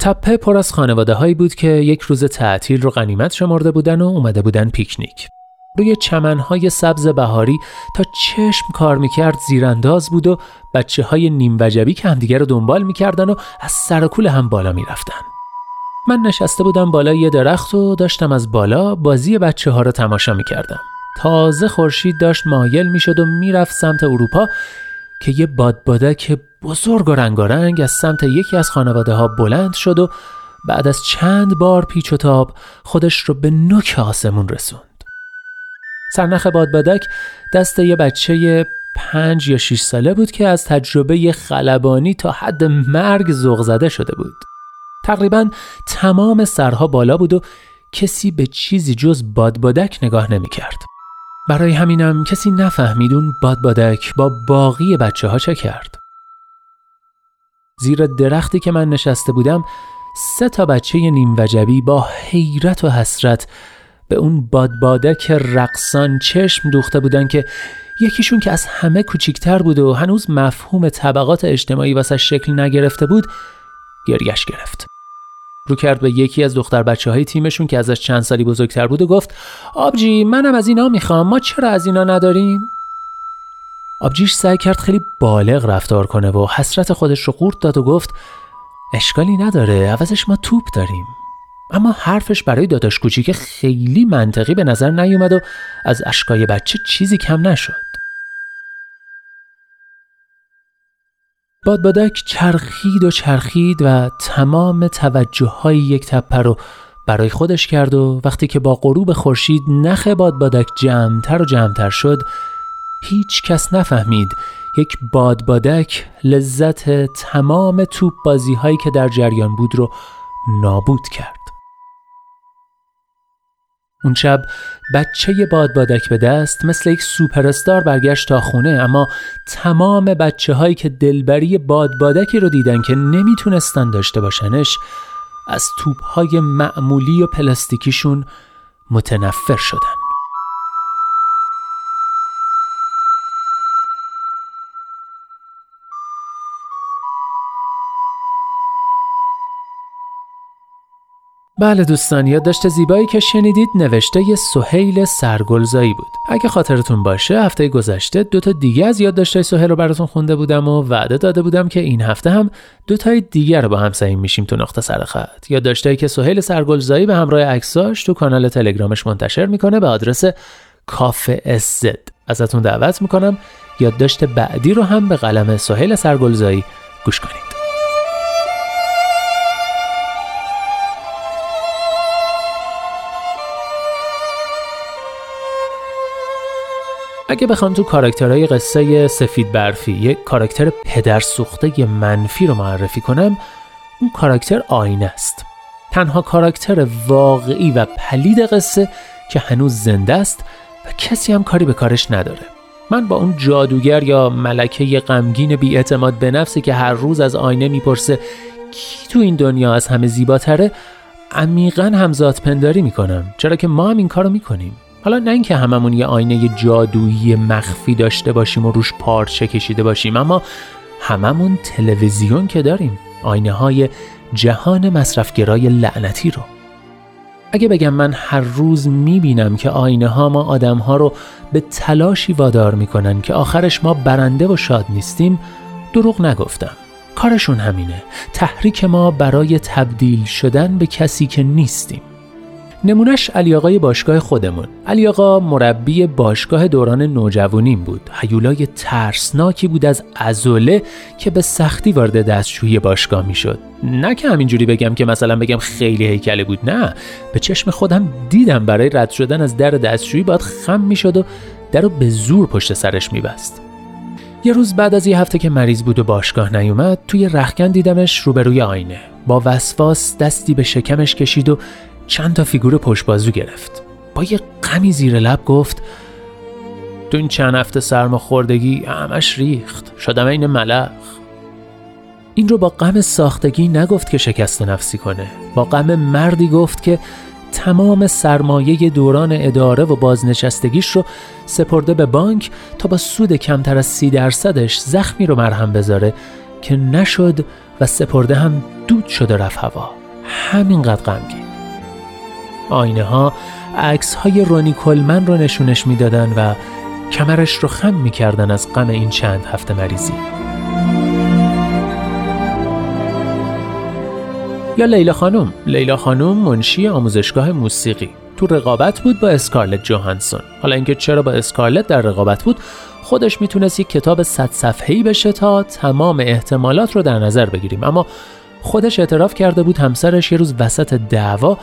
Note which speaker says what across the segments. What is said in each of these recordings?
Speaker 1: تپه پر از خانواده هایی بود که یک روز تعطیل رو غنیمت شمرده بودن و اومده بودن پیکنیک. روی چمنهای سبز بهاری تا چشم کار می‌کرد زیرانداز بود و بچه های نیم وجبی که همدیگه رو دنبال می‌کردن و از سرکول هم بالا می‌رفتن. من نشسته بودم بالای یه درخت و داشتم از بالا بازی بچه ها رو تماشا می‌کردم. تازه خورشید داشت مایل می‌شد و می‌رفت سمت اروپا که یه بادبادک بزرگ و رنگارنگ از سمت یکی از خانواده ها بلند شد و بعد از چند بار پیچ و تاب خودش رو به نوک آسمون رسوند. سرنخ بادبادک دست یه بچه پنج یا شیش ساله بود که از تجربه خلبانی تا حد مرگ زغ زده شده بود. تقریبا تمام سرها بالا بود و کسی به چیزی جز بادبادک نگاه نمی کرد. برای همینم کسی نفهمید اون بادبادک با باقی بچه ها چه کرد. زیر درختی که من نشسته بودم سه تا بچه نیم وجبی با حیرت و حسرت به اون بادبادک رقصان چشم دوخته بودن که یکیشون که از همه کوچیکتر بود و هنوز مفهوم طبقات اجتماعی واسه شکل نگرفته بود گریش گرفت رو کرد به یکی از دختر بچه های تیمشون که ازش چند سالی بزرگتر بود و گفت آبجی منم از اینا می‌خوام ما چرا از اینا نداریم؟ آبجیش سعی کرد خیلی بالغ رفتار کنه و حسرت خودش رو قورت داد و گفت اشکالی نداره عوضش ما توپ داریم. اما حرفش برای داداش کوچیک خیلی منطقی به نظر نیومد و از اشکای بچه چیزی کم نشد. بادبادک چرخید و چرخید و تمام توجه های یک تپه رو برای خودش کرد و وقتی که با غروب خورشید نخ بادبادک جمعتر و جمعتر شد هیچ کس نفهمید یک بادبادک لذت تمام توپ بازی هایی که در جریان بود رو نابود کرد. اون شب بچه بادبادک به دست مثل یک سوپرستار برگشت تا خونه اما تمام بچه هایی که دلبری بادبادکی رو دیدن که نمی‌تونستن داشته باشنش از توپ های معمولی و پلاستیکیشون متنفر شدن. بله دوستان یادداشت زیبایی که شنیدید نوشته ی سهیل سرگلزایی بود. اگه خاطرتون باشه هفته گذشته دو تا دیگه از یادداشت سهیل رو براتون خونده بودم و وعده داده بودم که این هفته هم دو تای دیگر رو با هم سعی میشیم تو نقطه سرخط یادداشتایی که سهیل سرگلزایی به همراه عکساش تو کانال تلگرامش منتشر می‌کنه به آدرس کافه زد. ازتون دعوت می‌کنم یادداشت بعدی رو هم به قلم سهیل سرگلزایی گوش کنید. اگه بخوام تو کاراکترهای قصه سفید برفی یک کاراکتر پدر سوخته منفی رو معرفی کنم اون کاراکتر آینه است. تنها کاراکتر واقعی و پلید قصه که هنوز زنده است و کسی هم کاری به کارش نداره. من با اون جادوگر یا ملکه غمگین بیاعتماد به نفسی که هر روز از آینه می‌پرسه کی تو این دنیا از همه زیباتره عمیقا همزاد پنداری می‌کنم. چرا که ما هم این کارو می‌کنیم. حالا نه اینکه هممون یه آینه جادویی مخفی داشته باشیم و روش پارچه کشیده باشیم اما هممون تلویزیون که داریم آینه های جهان مصرفگرای لعنتی رو. اگه بگم من هر روز می‌بینم که آینه ها ما آدم ها رو به تلاشی وادار می‌کنن که آخرش ما برنده و شاد نیستیم دروغ نگفتم. کارشون همینه. تحریک ما برای تبدیل شدن به کسی که نیستیم. نمونش علی آقای باشگاه خودمون. علی آقا مربی باشگاه دوران نوجوانیم بود. هیولای ترسناکی بود از ازوله که به سختی وارد دستشویی باشگاه می‌شد. نه که همینجوری بگم که مثلا بگم خیلی هیکله بود نه. به چشم خودم دیدم برای رد شدن از در دستشویی باید خم می‌شد و در رو به زور پشت سرش میبست. یه روز بعد از یه هفته که مریض بود و باشگاه نیومد توی رخکن دیدمش روبروی آینه. با وسواس دستی به شکمش کشید و چند تا فیگور پشت بازو گرفت. با یه غمی زیر لب گفت تو این چند هفته سرماخوردگی همش ریخت. شدم این ملخ. این رو با غم ساختگی نگفت که شکست نفسی کنه. با غم مردی گفت که تمام سرمایه دوران اداره و بازنشستگیش رو سپرده به بانک تا با سود کمتر از سی درصدش زخمی رو مرهم بذاره که نشد و سپرده هم دود شده رفت هوا. همینقدر غمگین. آینه ها عکس های رونی کلمن رو نشونش می‌دادن و کمرش رو خم می‌کردن از غم این چند هفته مریضی. یا لیلا خانم؟ لیلا خانم منشی آموزشگاه موسیقی. تو رقابت بود با اسکارلت جوهانسون. حالا اینکه چرا با اسکارلت در رقابت بود خودش می‌تونست یک کتاب صد صفحه‌ای بشه تا تمام احتمالات رو در نظر بگیریم. اما خودش اعتراف کرده بود همسرش یه روز وسط دعوا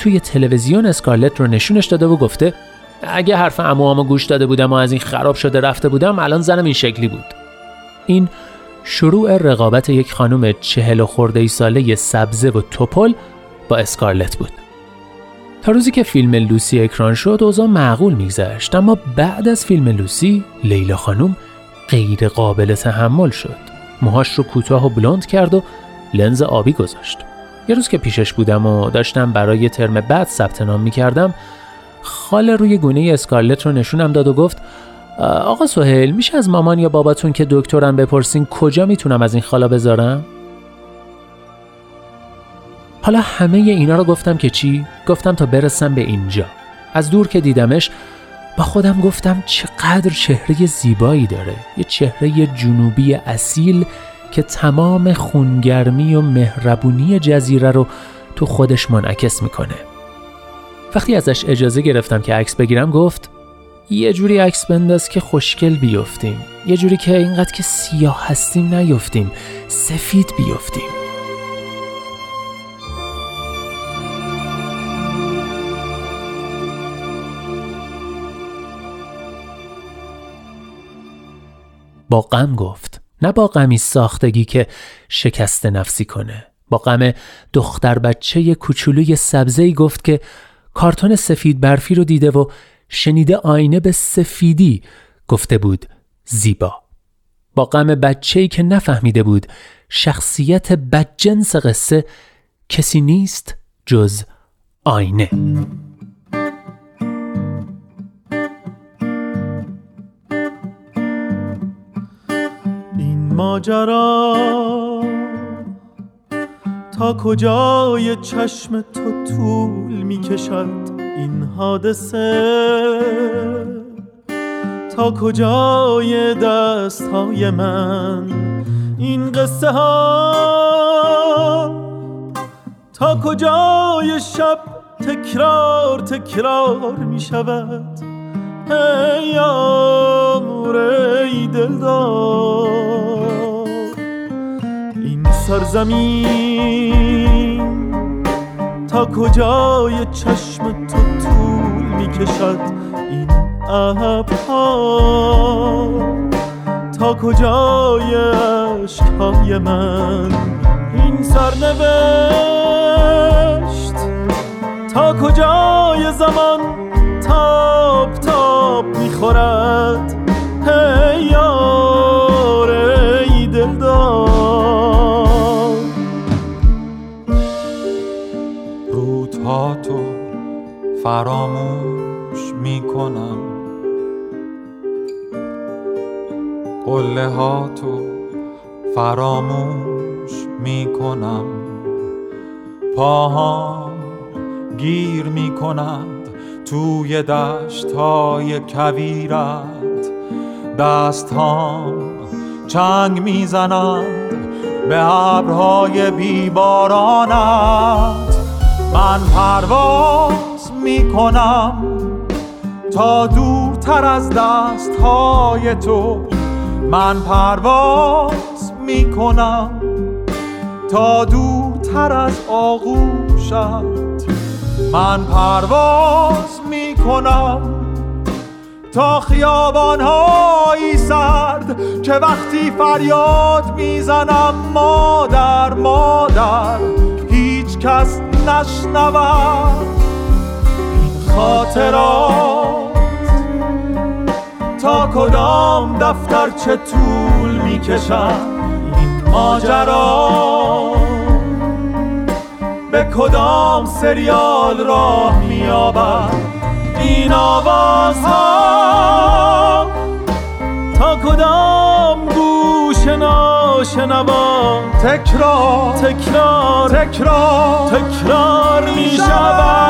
Speaker 1: توی تلویزیون اسکارلت رو نشونش داده و گفته اگه حرف اموامو گوش داده بودم و از این خراب شده رفته بودم الان زنم این شکلی بود. این شروع رقابت یک خانم چهل و خورده ای ساله سبزه و توپل با اسکارلت بود. تا روزی که فیلم لوسی اکران شد اوضاع معقول میگذشت اما بعد از فیلم لوسی لیلا خانم غیر قابل تحمل شد. موهاش رو کوتاه و بلند کرد و لنز آبی گذاشت. یه روز که پیشش بودم و داشتم برای ترم بعد ثبت نام می‌کردم خال روی گونه اسکارلت رو نشونم داد و گفت آقا سهیل میشه از مامان یا باباتون که دکترم بپرسین کجا می‌تونم از این خالا بذارم؟ حالا همه اینا رو گفتم که چی؟ گفتم تا برسم به اینجا از دور که دیدمش با خودم گفتم چقدر چهره زیبایی داره یه چهره جنوبی اصیل که تمام خونگرمی و مهربونی جزیره رو تو خودش منعکس می‌کنه. وقتی ازش اجازه گرفتم که عکس بگیرم گفت یه جوری عکس بنداز که خوشگل بیفتیم. یه جوری که اینقدر که سیاه هستیم نیفتیم. سفید بیفتیم. با غم گفت نه با غمی ساختگی که شکست نفسی کنه. با غم دختر بچه کوچولوی سبزهی گفت که کارتون سفید برفی رو دیده و شنیده آینه به سفیدی گفته بود زیبا. با غم بچه‌ای که نفهمیده بود شخصیت بدجنس قصه کسی نیست جز آینه.
Speaker 2: ماجرا. تا کجای چشم تو طول می کشد این حادثه؟ تا کجای دست های من این قصه ها تا کجای شب تکرار تکرار می شود ای آمور ای دلدار. سرزمین تا کجای چشم تو طول می‌کشد این ابرها؟ تا کجای عشقهای من این سرنوشت؟ تا کجای زمان تاب تاب می‌خورد؟
Speaker 3: فراموش می‌کنم. قله ها تو فراموش می‌کنم. پاهام گیر می‌کنند توی دشت های کویرت. دست چنگ می‌زنند به ابرهای بیبارانت. من پرواز می‌کنم تا دورتر از دست های تو. من پرواز می‌کنم تا دورتر از آغوشت. من پرواز می‌کنم تا خیابانهایی سرد که وقتی فریاد می‌زنم مادر مادر هیچ کس نشنود. خاطرات. تا کدام دفتر چه طول می‌کشد این ماجرا؟ به کدام سریال راه میابد این آواز ها
Speaker 2: تا کدام ناشنوا
Speaker 3: تکرار
Speaker 2: تکرار
Speaker 3: تکرار
Speaker 2: تکرار می شود.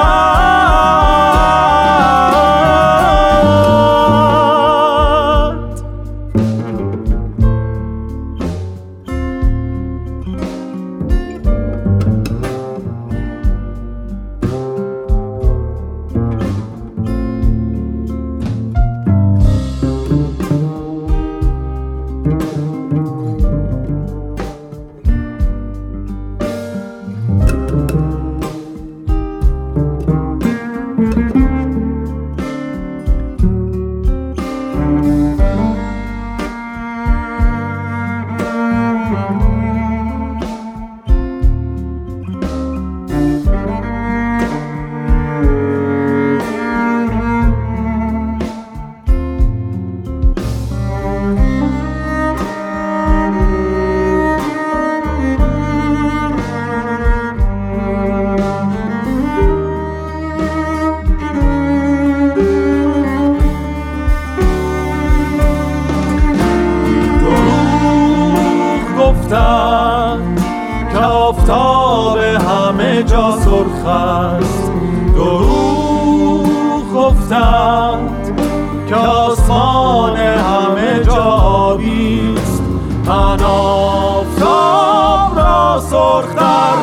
Speaker 3: آفتاب همه جا سرخ است. دروغ
Speaker 2: گفتند
Speaker 3: که آسمان
Speaker 2: همه
Speaker 3: جا
Speaker 2: آبی است.
Speaker 3: من آفتاب را
Speaker 2: سرختر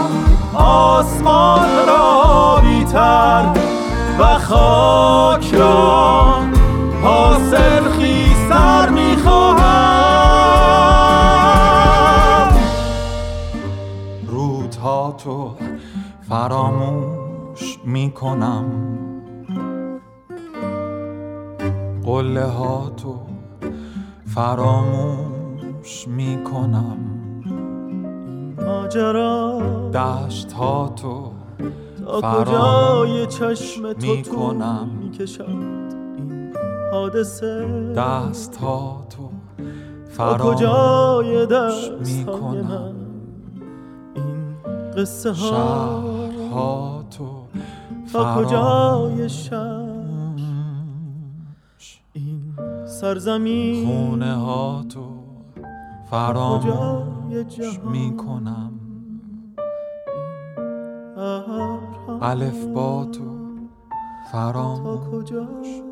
Speaker 2: آسمان
Speaker 3: را آبیتر
Speaker 2: و
Speaker 3: خاک را حاصل فراموش می‌کنم. قله ها تو فراموش می‌کنم.
Speaker 2: ماجرا.
Speaker 3: دشت ها تو
Speaker 2: تا کجای چشم تو می‌کنم. می‌کشد این حادثه؟
Speaker 3: دست ها تو
Speaker 2: فراموش می‌کنم. این قصه ها
Speaker 3: ها تو
Speaker 2: تا کجای شب؟ این سرزمین
Speaker 3: خونه ها تو فراموش می‌کنم. الف با تو فراموش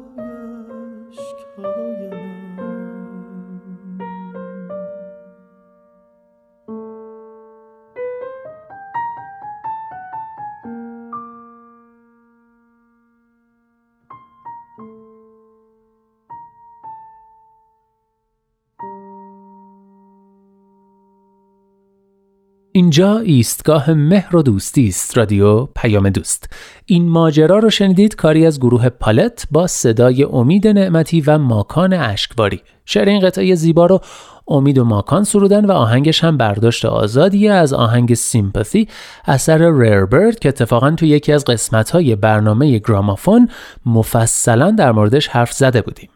Speaker 1: اینجا ایستگاه مهر و دوستی است رادیو پیام دوست. این ماجرا رو شنیدید کاری از گروه پالت با صدای امید نعمتی و ماکان اشکباری شعر این قطعه زیبا رو امید و ماکان سرودن و آهنگش هم برداشت آزادیه از آهنگ سیمپاثی اثر ریربرد که اتفاقا تو یکی از قسمت‌های برنامه گرامافون مفصلا در موردش حرف زده بودیم.